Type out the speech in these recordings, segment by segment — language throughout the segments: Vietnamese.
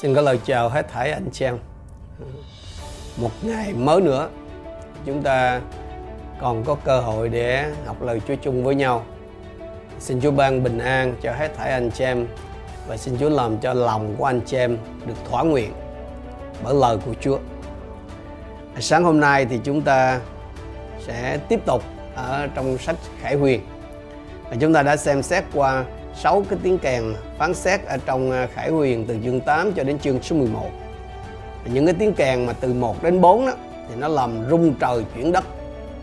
Xin có lời chào hết thảy anh chị em. Một ngày mới nữa, chúng ta còn có cơ hội để học lời Chúa chung với nhau. Xin Chúa ban bình an cho hết thảy anh chị em và xin Chúa làm cho lòng của anh chị em được thỏa nguyện bởi lời của Chúa. Sáng hôm nay thì chúng ta sẽ tiếp tục ở trong sách Khải Huyền. Và chúng ta đã xem xét qua 6 cái tiếng kèn phán xét ở trong à, Khải Huyền từ chương 8 cho đến chương số 11. Những cái tiếng kèn mà từ 1 đến 4 đó thì nó làm rung trời chuyển đất.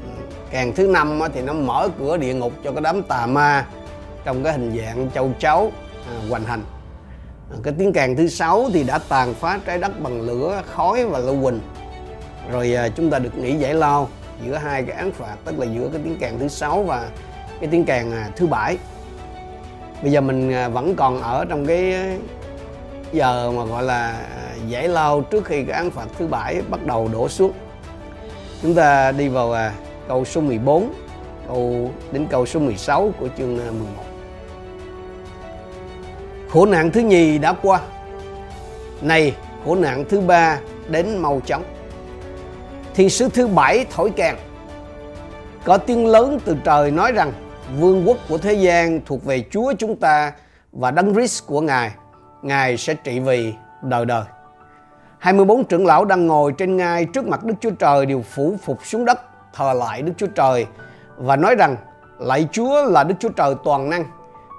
Ừ, kèn thứ năm thì nó mở cửa địa ngục cho cái đám tà ma trong cái hình dạng châu chấu à, hoành hành. À, cái tiếng kèn thứ sáu thì đã tàn phá trái đất bằng lửa, khói và lưu huỳnh. Rồi à, chúng ta được nghỉ giải lao giữa hai cái án phạt tức là giữa cái tiếng kèn thứ sáu và cái tiếng kèn thứ bảy bây giờ mình à, vẫn còn ở trong cái giờ mà gọi là giải lao trước khi cái án phạt thứ bảy bắt đầu đổ xuống. Chúng ta đi vào à, câu số 14 câu đến câu số 16 của chương à, 11 khổ nạn thứ nhì đã qua. Này khổ nạn thứ ba đến mau chóng. Thiên sứ thứ bảy thổi kèn. Có tiếng lớn từ trời nói rằng vương quốc của thế gian thuộc về Chúa chúng ta và đấng Christ của Ngài. Ngài sẽ trị vì đời đời. 24 trưởng lão đang ngồi trên ngai trước mặt Đức Chúa Trời đều phủ phục xuống đất thờ lại Đức Chúa Trời và nói rằng lạy Chúa là Đức Chúa Trời toàn năng,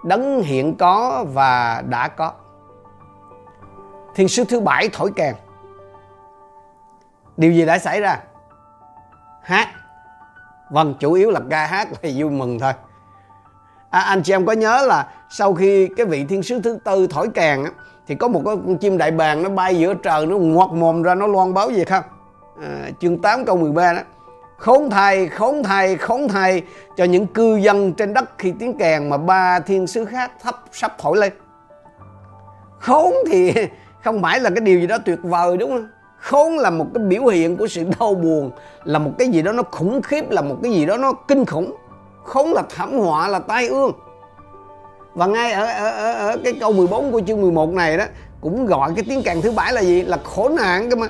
đấng hiện có và đã có. Thiên sứ thứ bảy thổi kèn. Điều gì đã xảy ra? Hát. Vâng, chủ yếu là ca hát là vui mừng thôi à, anh chị em có nhớ là sau khi cái vị thiên sứ thứ tư thổi kèn á, thì có một con chim đại bàng nó bay giữa trời nó ngoặt mồm ra nó loan báo gì không? À, chương 8 câu 13 đó. Khốn thay khốn thay khốn thay cho những cư dân trên đất khi tiếng kèn mà ba thiên sứ khác thấp sắp thổi lên. Khốn thì không phải là cái điều gì đó tuyệt vời đúng không? Khốn là một cái biểu hiện của sự đau buồn là một cái gì đó nó khủng khiếp là một cái gì đó nó kinh khủng không là thảm họa là tai ương. Và ngay ở, ở, ở, ở cái câu 14 của chương 11 này đó cũng gọi cái tiếng càng thứ bảy là gì? Là khổ nạn cơ mà.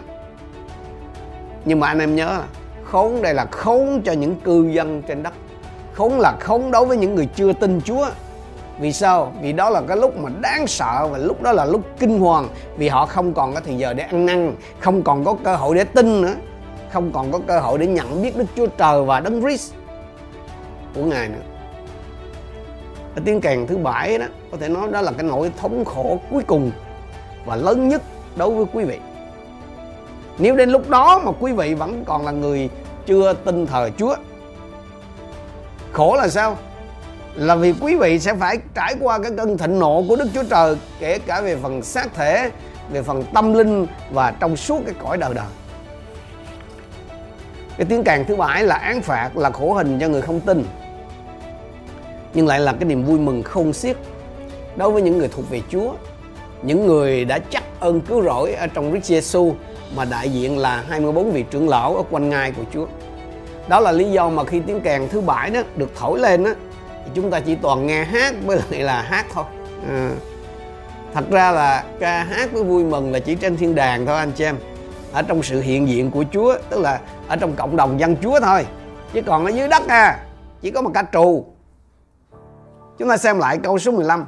Nhưng mà anh em nhớ là khốn đây là khốn cho những cư dân trên đất. Khốn là khốn đối với những người chưa tin Chúa. Vì sao? Vì đó là cái lúc mà đáng sợ và lúc đó là lúc kinh hoàng. Vì họ không còn có thời giờ để ăn năn, không còn có cơ hội để tin nữa, không còn có cơ hội để nhận biết Đức Chúa Trời và Đấng Christ của ngài nữa. Cái tiếng kèn thứ bảy đó, có thể nói đó là cái nỗi thống khổ cuối cùng và lớn nhất đối với quý vị. Nếu đến lúc đó mà quý vị vẫn còn là người chưa tin thờ Chúa, khổ là sao? Là vì quý vị sẽ phải trải qua cái cơn thịnh nộ của Đức Chúa Trời, kể cả về phần xác thể, về phần tâm linh và trong suốt cái cõi đời đời. Cái tiếng càng thứ bảy là án phạt là khổ hình cho người không tin nhưng lại là cái niềm vui mừng không xiết đối với những người thuộc về Chúa. Những người đã chắc ơn cứu rỗi ở trong Christ Jesus mà đại diện là 24 vị trưởng lão ở quanh ngai của Chúa. Đó là lý do mà khi tiếng kèn thứ bảy đó được thổi lên đó, thì chúng ta chỉ toàn nghe hát với lại là hát thôi. À. thật ra là ca hát với vui mừng là chỉ trên thiên đàng thôi anh chị em. Ở trong sự hiện diện của Chúa tức là ở trong cộng đồng dân Chúa thôi. Chứ còn ở dưới đất à chỉ có một ca trù. Chúng ta xem lại câu số 15.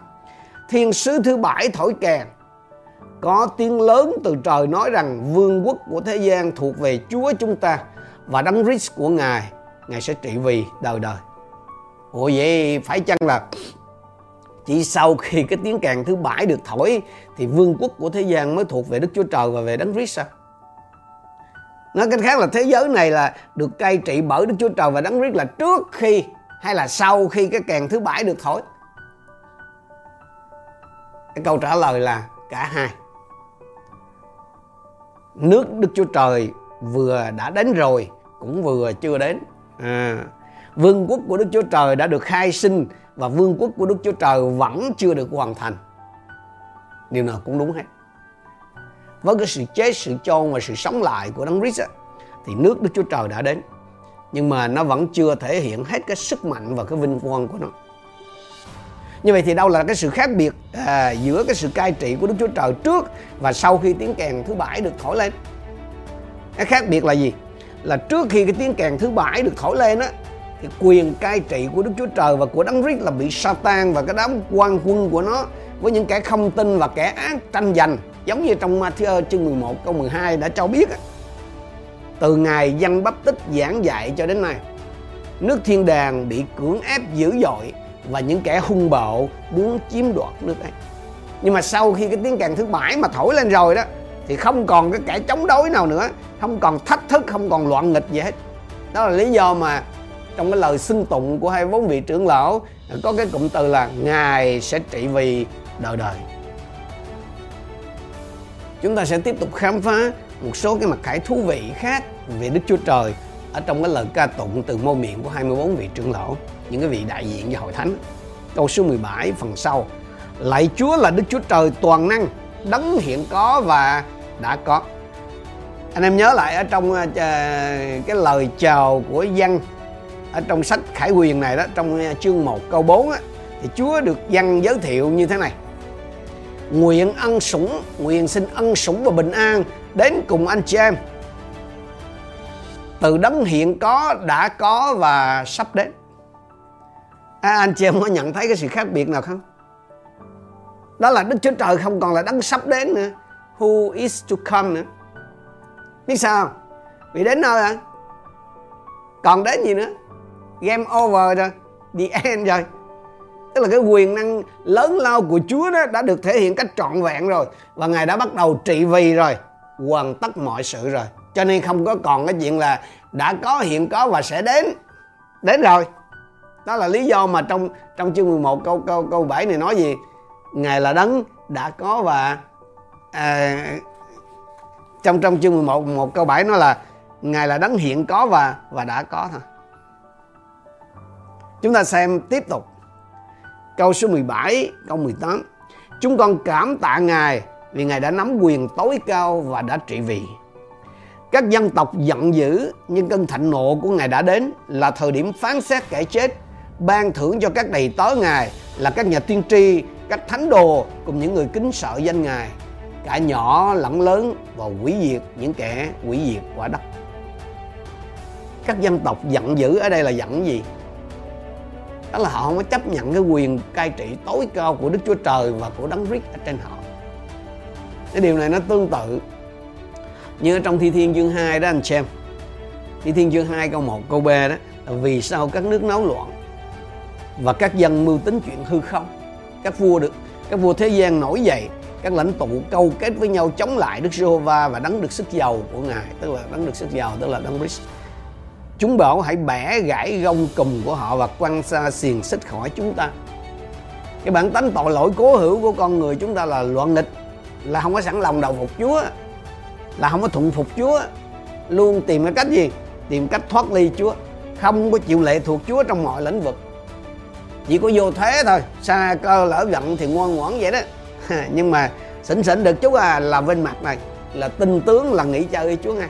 Thiên sứ thứ bảy thổi kèn. Có tiếng lớn từ trời nói rằng vương quốc của thế gian thuộc về Chúa chúng ta và đấng Christ của Ngài. Ngài sẽ trị vì đời đời. Ủa vậy phải chăng là chỉ sau khi cái tiếng kèn thứ bảy được thổi thì vương quốc của thế gian mới thuộc về Đức Chúa Trời và về đấng Christ sao? Nói cách khác là thế giới này là được cai trị bởi Đức Chúa Trời và đấng Christ là trước khi hay là sau khi cái kèn thứ bảy được thổi? Cái câu trả lời là cả hai. Nước đức chúa trời vừa đã đến rồi cũng vừa chưa đến. À, vương quốc của đức chúa trời đã được khai sinh và vương quốc của đức chúa trời vẫn chưa được hoàn thành. Điều nào cũng đúng hết. Với cái sự chết sự chôn và sự sống lại của đấng Christ thì nước đức chúa trời đã đến nhưng mà nó vẫn chưa thể hiện hết cái sức mạnh và cái vinh quang của nó. Như vậy thì đâu là cái sự khác biệt à, giữa cái sự cai trị của Đức Chúa Trời trước và sau khi tiếng kèn thứ bảy được thổi lên? Cái khác biệt là gì? Là trước khi cái tiếng kèn thứ bảy được thổi lên á thì quyền cai trị của Đức Chúa Trời và của Đấng Christ là bị Satan và cái đám quan quân của nó với những kẻ không tin và kẻ ác tranh giành. Giống như trong Matthew chương 11 câu 12 đã cho biết từ ngày dân bắp tích giảng dạy cho đến nay. Nước thiên đàng bị cưỡng ép dữ dội và những kẻ hung bạo muốn chiếm đoạt nước ấy. Nhưng mà sau khi cái tiếng kèn thứ bảy mà thổi lên rồi đó, thì không còn cái kẻ chống đối nào nữa, không còn thách thức, không còn loạn nghịch gì hết. Đó là lý do mà trong cái lời xưng tụng của hai bốn vị trưởng lão, có cái cụm từ là ngài sẽ trị vì đời đời chúng ta sẽ tiếp tục khám phá một số cái mặt khải thú vị khác về Đức Chúa Trời ở trong cái lời ca tụng từ môi miệng của 24 vị trưởng lão những cái vị đại diện cho hội thánh. Câu số 17 phần sau. Lạy Chúa là Đức Chúa Trời toàn năng đấng hiện có và đã có. Anh em nhớ lại ở trong uh, cái lời chào của dân ở trong sách Khải Quyền này đó trong ờ, chương 1 câu 4 á, thì Chúa được dân giới thiệu như thế này. Nguyện ân sủng nguyện xin ân sủng và bình an đến cùng anh chị em. Từ đấng hiện có đã có và sắp đến. À, anh chị em có nhận thấy cái sự khác biệt nào không? Đó là đức chúa trời không còn là đấng sắp đến nữa. Who is to come nữa? Biết sao bị vì đến nơi à còn đến gì nữa? Game over rồi the end rồi. Tức là cái quyền năng lớn lao của Chúa đó đã được thể hiện cách trọn vẹn rồi. Và ngài đã bắt đầu trị vì rồi hoàn tất mọi sự rồi. Cho nên không có còn cái chuyện là đã có hiện có và sẽ đến. Đến rồi. Đó là lý do mà trong trong chương 11 câu câu câu 7 này nói gì? Ngài là đấng đã có và à, trong trong chương 11 một câu 7 nó là ngài là đấng hiện có và và đã có thôi. Chúng ta xem tiếp tục. Câu số 17 câu 18 chúng con cảm tạ ngài vì ngài đã nắm quyền tối cao và đã trị vì. Các dân tộc giận dữ, nhưng cơn thạnh nộ của ngài đã đến, là thời điểm phán xét kẻ chết, ban thưởng cho các đầy tớ ngài là các nhà tiên tri, các thánh đồ cùng những người kính sợ danh ngài. Cả nhỏ, lẫn lớn và quỷ diệt những kẻ quỷ diệt quả đất. Các dân tộc giận dữ ở đây là giận gì? Đó là họ không có chấp nhận cái quyền cai trị tối cao của Đức Chúa Trời và của Đấng Christ ở trên họ cái điều này nó tương tự. Như ở trong Thi Thiên chương 2 đó, anh xem. Thi Thiên chương 2 câu 1 câu B đó, là vì sao các nước náo loạn và các dân mưu tính chuyện hư không? Các vua được, các vua thế gian nổi dậy, các lãnh tụ câu kết với nhau chống lại Đức Giê-hô-va và đấng được sức giàu của ngài, tức là đấng được sức giàu, tức là đấng Christ. Chúng bảo hãy bẻ gãy gông cùm của họ và quăng xa xiềng xích khỏi chúng ta. Cái bản tánh tội lỗi cố hữu của con người chúng ta là loạn nghịch là không có sẵn lòng đầu phục Chúa, là không có thuận phục Chúa. Luôn tìm cái cách gì? Tìm cách thoát ly Chúa. Không có chịu lệ thuộc Chúa trong mọi lĩnh vực. Chỉ có vô thế thôi, xa cơ lỡ giận thì ngoan ngoãn vậy đó. Nhưng mà sỉnh sỉnh được Chúa à là bên mặt này, là tin tướng, là nghĩ chơi Chúa ngay.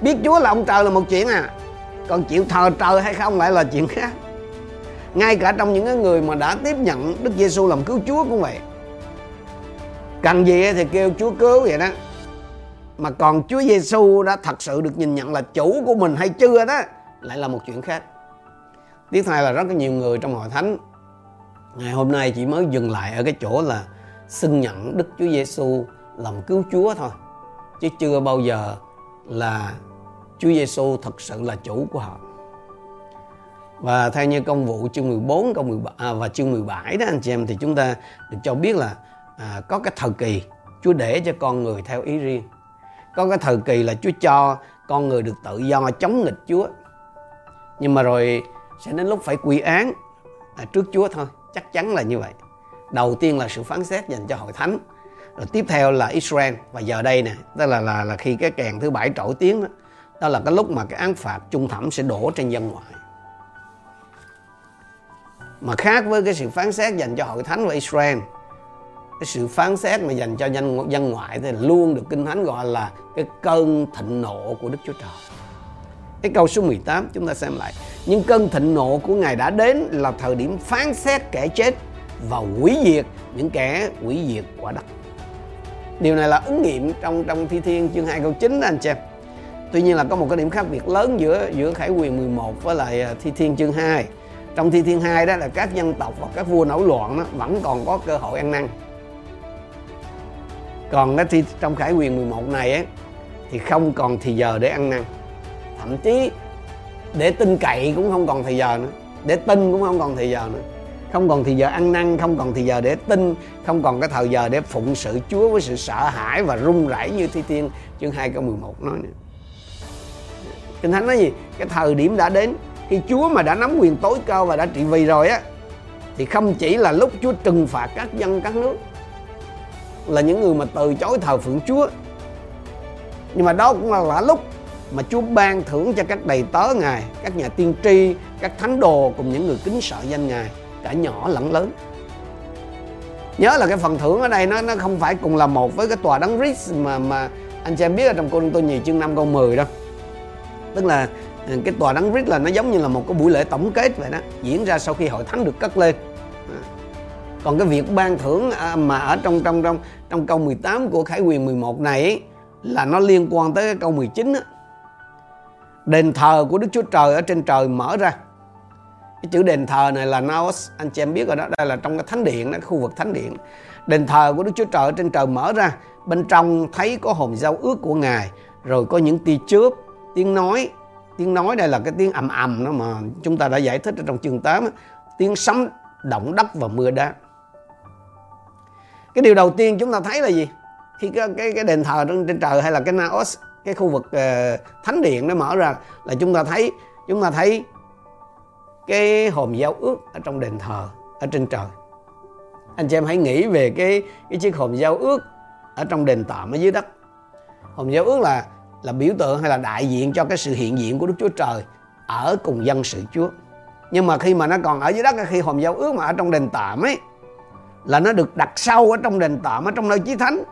Biết Chúa là ông trời là một chuyện à. Còn chịu thờ trời hay không lại là chuyện khác. Ngay cả trong những cái người mà đã tiếp nhận Đức Giêsu làm cứu Chúa cũng vậy cần gì thì kêu Chúa cứu vậy đó mà còn Chúa Giêsu đã thật sự được nhìn nhận là chủ của mình hay chưa đó lại là một chuyện khác tiếp theo là rất là nhiều người trong hội thánh ngày hôm nay chỉ mới dừng lại ở cái chỗ là xưng nhận Đức Chúa Giêsu làm cứu Chúa thôi chứ chưa bao giờ là Chúa Giêsu thật sự là chủ của họ. Và theo như công vụ chương 14 câu 17 à, và chương 17 đó anh chị em thì chúng ta được cho biết là à, có cái thời kỳ Chúa để cho con người theo ý riêng. Có cái thời kỳ là Chúa cho con người được tự do chống nghịch Chúa. Nhưng mà rồi sẽ đến lúc phải quy án à, trước Chúa thôi, chắc chắn là như vậy. Đầu tiên là sự phán xét dành cho hội thánh, rồi tiếp theo là Israel và giờ đây nè, tức là là là khi cái kèn thứ bảy trỗi tiếng đó, đó là cái lúc mà cái án phạt trung thẩm sẽ đổ trên dân ngoại mà khác với cái sự phán xét dành cho hội thánh và Israel cái sự phán xét mà dành cho dân dân ngoại thì luôn được kinh thánh gọi là cái cơn thịnh nộ của Đức Chúa Trời. Cái câu số 18 chúng ta xem lại. Nhưng cơn thịnh nộ của ngài đã đến là thời điểm phán xét kẻ chết và hủy diệt những kẻ hủy diệt quả đất. Điều này là ứng nghiệm trong trong thi thiên chương 2 câu 9 đó anh chị em. Tuy nhiên là có một cái điểm khác biệt lớn giữa giữa khải quyền 11 với lại à, thi thiên chương 2 trong thi thiên 2 đó là các dân tộc và các vua nổi loạn đó, vẫn còn có cơ hội ăn năn còn cái thì trong khải quyền 11 này ấy, thì không còn thì giờ để ăn năn. Thậm chí để tin cậy cũng không còn thì giờ nữa. Để tin cũng không còn thì giờ nữa. Không còn thì giờ ăn năn không còn thì giờ để tin không còn cái thời giờ để phụng sự Chúa với sự sợ hãi và run rẩy như Thi Thiên chương 2 câu 11 nói nữa. Kinh Thánh nói gì? Cái thời điểm đã đến khi Chúa mà đã nắm quyền tối cao và đã trị vì rồi á thì không chỉ là lúc Chúa trừng phạt các dân các nước là những người mà từ chối thờ phượng Chúa nhưng mà đó cũng là, là lúc mà Chúa ban thưởng cho các đầy tớ Ngài, các nhà tiên tri, các thánh đồ cùng những người kính sợ danh Ngài, cả nhỏ lẫn lớn. Nhớ là cái phần thưởng ở đây nó nó không phải cùng là một với cái tòa đấng Christ mà mà anh chị em biết ở trong Cô tôi Nhì chương 5 câu 10 đâu. Tức là ừ, cái tòa đấng Christ là nó giống như là một cái buổi lễ tổng kết vậy đó, diễn ra sau khi hội thánh được cất lên. À, còn cái việc ban thưởng à, mà ở trong trong trong trong câu 18 của Khải quyền 11 này ấy, là nó liên quan tới cái câu 19 á. Đền thờ của Đức Chúa Trời ở trên trời mở ra. Cái chữ đền thờ này là Naos, anh chị em biết rồi đó, đây là trong cái thánh điện đó, khu vực thánh điện. Đền thờ của Đức Chúa Trời ở trên trời mở ra, bên trong thấy có hồn giao ước của Ngài, rồi có những tia chớp, tiếng nói, tiếng nói đây là cái tiếng ầm ầm đó mà chúng ta đã giải thích ở trong chương 8 tiếng sấm động đất và mưa đá cái điều đầu tiên chúng ta thấy là gì? Khi cái cái, cái đền thờ trên, trên trời hay là cái naos cái khu vực uh, thánh điện nó mở ra là chúng ta thấy chúng ta thấy cái hòm giao ước ở trong đền thờ ở trên trời. Anh chị em hãy nghĩ về cái cái chiếc hòm giao ước ở trong đền tạm ở dưới đất. Hòm giao ước là là biểu tượng hay là đại diện cho cái sự hiện diện của Đức Chúa Trời ở cùng dân sự Chúa. Nhưng mà khi mà nó còn ở dưới đất khi hòm giao ước mà ở trong đền tạm ấy là nó được đặt sâu ở trong đền tạm ở trong nơi chí thánh.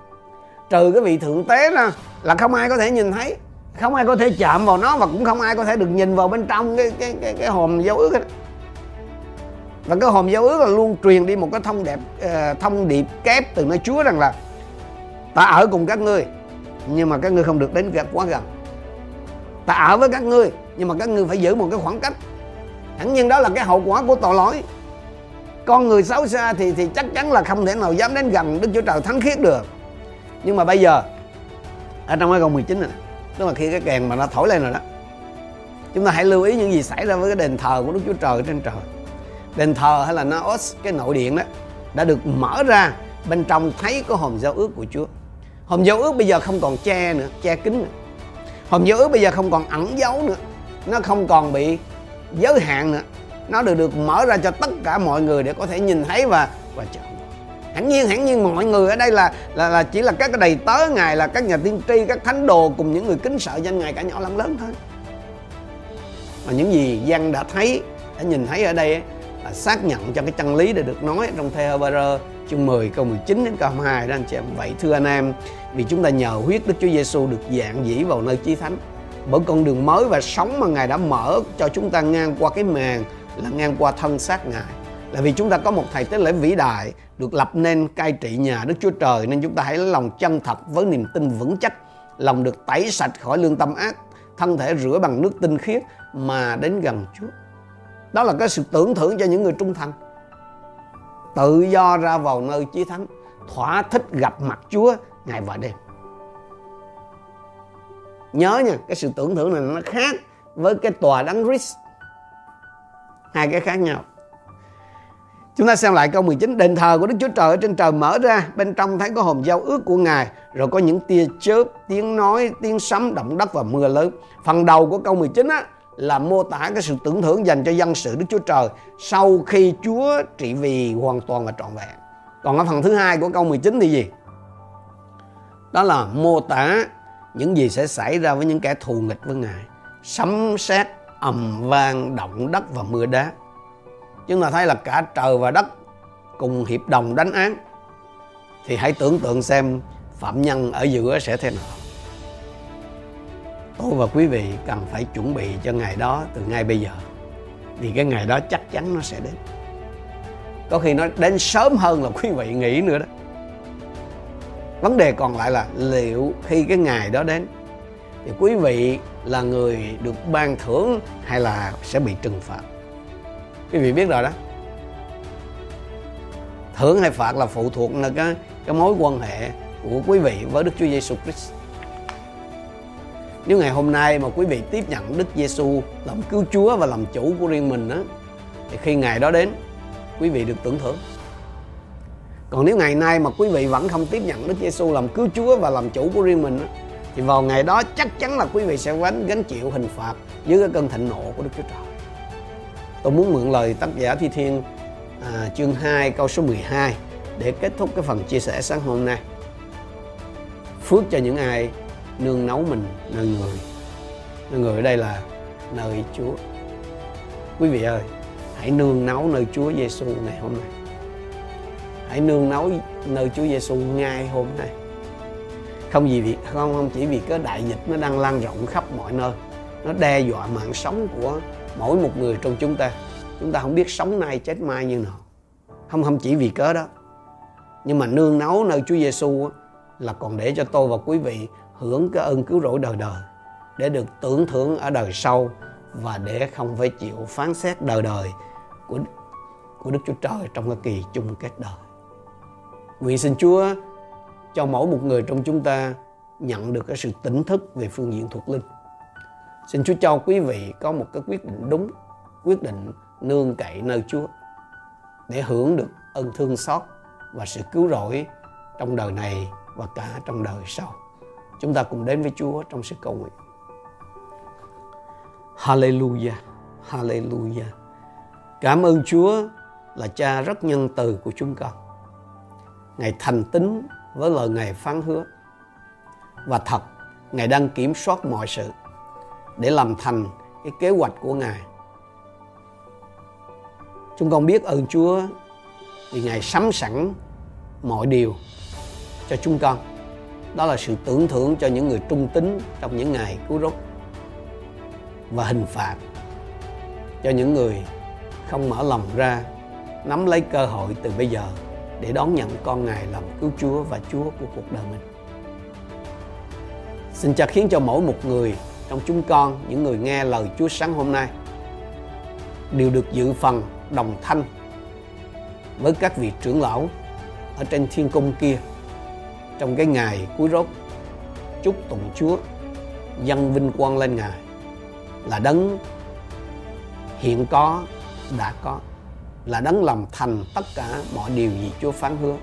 Trừ cái vị thượng tế ra là không ai có thể nhìn thấy không ai có thể chạm vào nó và cũng không ai có thể được nhìn vào bên trong cái cái cái, cái hòm giao ước ấy. và cái hòm giao ước là luôn truyền đi một cái thông đẹp ờ, thông điệp kép từ nơi Chúa rằng là ta ở cùng các ngươi nhưng mà các ngươi không được đến quá gần. Ta ở với các ngươi nhưng mà các ngươi phải giữ một cái khoảng cách. Hẳn nhiên đó là cái hậu quả của tội lỗi con người xấu xa thì thì chắc chắn là không thể nào dám đến gần Đức Chúa Trời thánh khiết được. Nhưng mà bây giờ, ở trong cái câu 19 này tức là khi cái kèn mà nó thổi lên rồi đó, chúng ta hãy lưu ý những gì xảy ra với cái đền thờ của Đức Chúa Trời trên trời. Đền thờ hay là Naos, cái nội điện đó, đã được mở ra bên trong thấy có hòm giao ước của Chúa. Hòm giao ước bây giờ không còn che nữa, che kín nữa. Hòm giao ước bây giờ không còn ẩn giấu nữa, nó không còn bị giới hạn nữa nó được được mở ra cho tất cả mọi người để có thể nhìn thấy và và chọn hẳn nhiên hẳn nhiên mọi người ở đây là là là chỉ là các cái đầy tớ ngài là các nhà tiên tri các thánh đồ cùng những người kính sợ danh ngài cả nhỏ lẫn lớn thôi mà những gì dân đã thấy đã nhìn thấy ở đây ấy, là xác nhận cho cái chân lý để được nói trong thê Hebrew chương 10 câu 19 đến câu 22 đó anh chị em. Vậy thưa anh em, vì chúng ta nhờ huyết Đức Chúa Giêsu được dạng dĩ vào nơi chí thánh bởi con đường mới và sống mà Ngài đã mở cho chúng ta ngang qua cái màn là ngang qua thân xác Ngài. Là vì chúng ta có một thầy tế lễ vĩ đại được lập nên, cai trị nhà Đức Chúa Trời, nên chúng ta hãy lấy lòng chân thật với niềm tin vững chắc, lòng được tẩy sạch khỏi lương tâm ác, thân thể rửa bằng nước tinh khiết mà đến gần Chúa. Đó là cái sự tưởng thưởng cho những người trung thành. Tự do ra vào nơi chí thánh, thỏa thích gặp mặt Chúa ngày và đêm. Nhớ nha, cái sự tưởng thưởng này nó khác với cái tòa đấng Christ hai cái khác nhau. Chúng ta xem lại câu 19 Đền thờ của Đức Chúa Trời ở trên trời mở ra Bên trong thấy có hồn giao ước của Ngài Rồi có những tia chớp, tiếng nói, tiếng sấm, động đất và mưa lớn. Phần đầu của câu 19 á, là mô tả cái sự tưởng thưởng dành cho dân sự Đức Chúa Trời Sau khi Chúa trị vì hoàn toàn và trọn vẹn. Còn ở phần thứ hai của câu 19 thì gì? Đó là mô tả những gì sẽ xảy ra với những kẻ thù nghịch với Ngài. Sấm sét ầm vang động đất và mưa đá. Chúng ta thấy là cả trời và đất cùng hiệp đồng đánh án, thì hãy tưởng tượng xem phạm nhân ở giữa sẽ thế nào. Tôi và quý vị cần phải chuẩn bị cho ngày đó từ ngay bây giờ, vì cái ngày đó chắc chắn nó sẽ đến. Có khi nó đến sớm hơn là quý vị nghĩ nữa đó. Vấn đề còn lại là liệu khi cái ngày đó đến, thì quý vị là người được ban thưởng hay là sẽ bị trừng phạt? Quý vị biết rồi đó. Thưởng hay phạt là phụ thuộc là cái cái mối quan hệ của quý vị với Đức Chúa Giêsu Christ. Nếu ngày hôm nay mà quý vị tiếp nhận Đức Giêsu làm cứu Chúa và làm chủ của riêng mình á thì khi ngày đó đến quý vị được tưởng thưởng. Còn nếu ngày nay mà quý vị vẫn không tiếp nhận Đức Giêsu làm cứu Chúa và làm chủ của riêng mình á, thì vào ngày đó chắc chắn là quý vị sẽ gánh gánh chịu hình phạt dưới cái cơn thịnh nộ của Đức Chúa Trời. Tôi muốn mượn lời tác giả Thi Thiên à, chương 2 câu số 12 để kết thúc cái phần chia sẻ sáng hôm nay. Phước cho những ai nương nấu mình nơi người. Nơi người ở đây là nơi Chúa. Quý vị ơi, hãy nương nấu nơi Chúa Giêsu ngày hôm nay. Hãy nương nấu nơi Chúa Giêsu ngay hôm nay không gì việc, không không chỉ vì cái đại dịch nó đang lan rộng khắp mọi nơi. Nó đe dọa mạng sống của mỗi một người trong chúng ta. Chúng ta không biết sống nay chết mai như nào. Không không chỉ vì cớ đó. Nhưng mà nương náu nơi Chúa Giêsu là còn để cho tôi và quý vị hưởng cái ơn cứu rỗi đời đời, để được tưởng thưởng ở đời sau và để không phải chịu phán xét đời đời của của Đức Chúa Trời trong cái kỳ chung kết đời. Nguyện xin Chúa cho mỗi một người trong chúng ta nhận được cái sự tỉnh thức về phương diện thuộc linh. Xin Chúa cho quý vị có một cái quyết định đúng, quyết định nương cậy nơi Chúa để hưởng được ơn thương xót và sự cứu rỗi trong đời này và cả trong đời sau. Chúng ta cùng đến với Chúa trong sự cầu nguyện. Hallelujah, Hallelujah. Cảm ơn Chúa là cha rất nhân từ của chúng con. Ngài thành tín với lời Ngài phán hứa. Và thật, Ngài đang kiểm soát mọi sự để làm thành cái kế hoạch của Ngài. Chúng con biết ơn Chúa vì Ngài sắm sẵn mọi điều cho chúng con. Đó là sự tưởng thưởng cho những người trung tín trong những ngày cứu rốt và hình phạt cho những người không mở lòng ra nắm lấy cơ hội từ bây giờ để đón nhận con Ngài làm cứu Chúa và Chúa của cuộc đời mình. Xin cha khiến cho mỗi một người trong chúng con, những người nghe lời Chúa sáng hôm nay đều được dự phần đồng thanh với các vị trưởng lão ở trên thiên cung kia trong cái ngày cuối rốt chúc tụng Chúa dâng vinh quang lên Ngài là đấng hiện có đã có là đấng làm thành tất cả mọi điều gì Chúa phán hứa.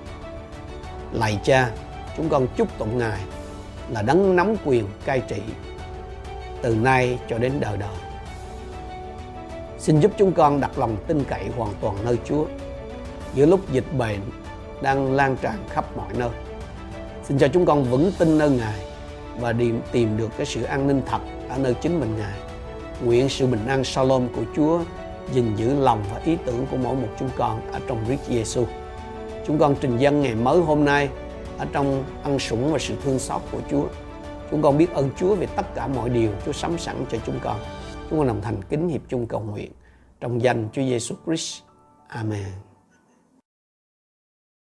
Lạy Cha, chúng con chúc tụng Ngài là đấng nắm quyền cai trị từ nay cho đến đời đời. Xin giúp chúng con đặt lòng tin cậy hoàn toàn nơi Chúa giữa lúc dịch bệnh đang lan tràn khắp mọi nơi. Xin cho chúng con vững tin nơi Ngài và tìm, tìm được cái sự an ninh thật ở nơi chính mình Ngài. Nguyện sự bình an Shalom của Chúa gìn giữ lòng và ý tưởng của mỗi một chúng con ở trong Christ Giêsu. Chúng con trình dân ngày mới hôm nay ở trong ân sủng và sự thương xót của Chúa. Chúng con biết ơn Chúa về tất cả mọi điều Chúa sắm sẵn cho chúng con. Chúng con đồng thành kính hiệp chung cầu nguyện trong danh Chúa Giêsu Christ. Amen.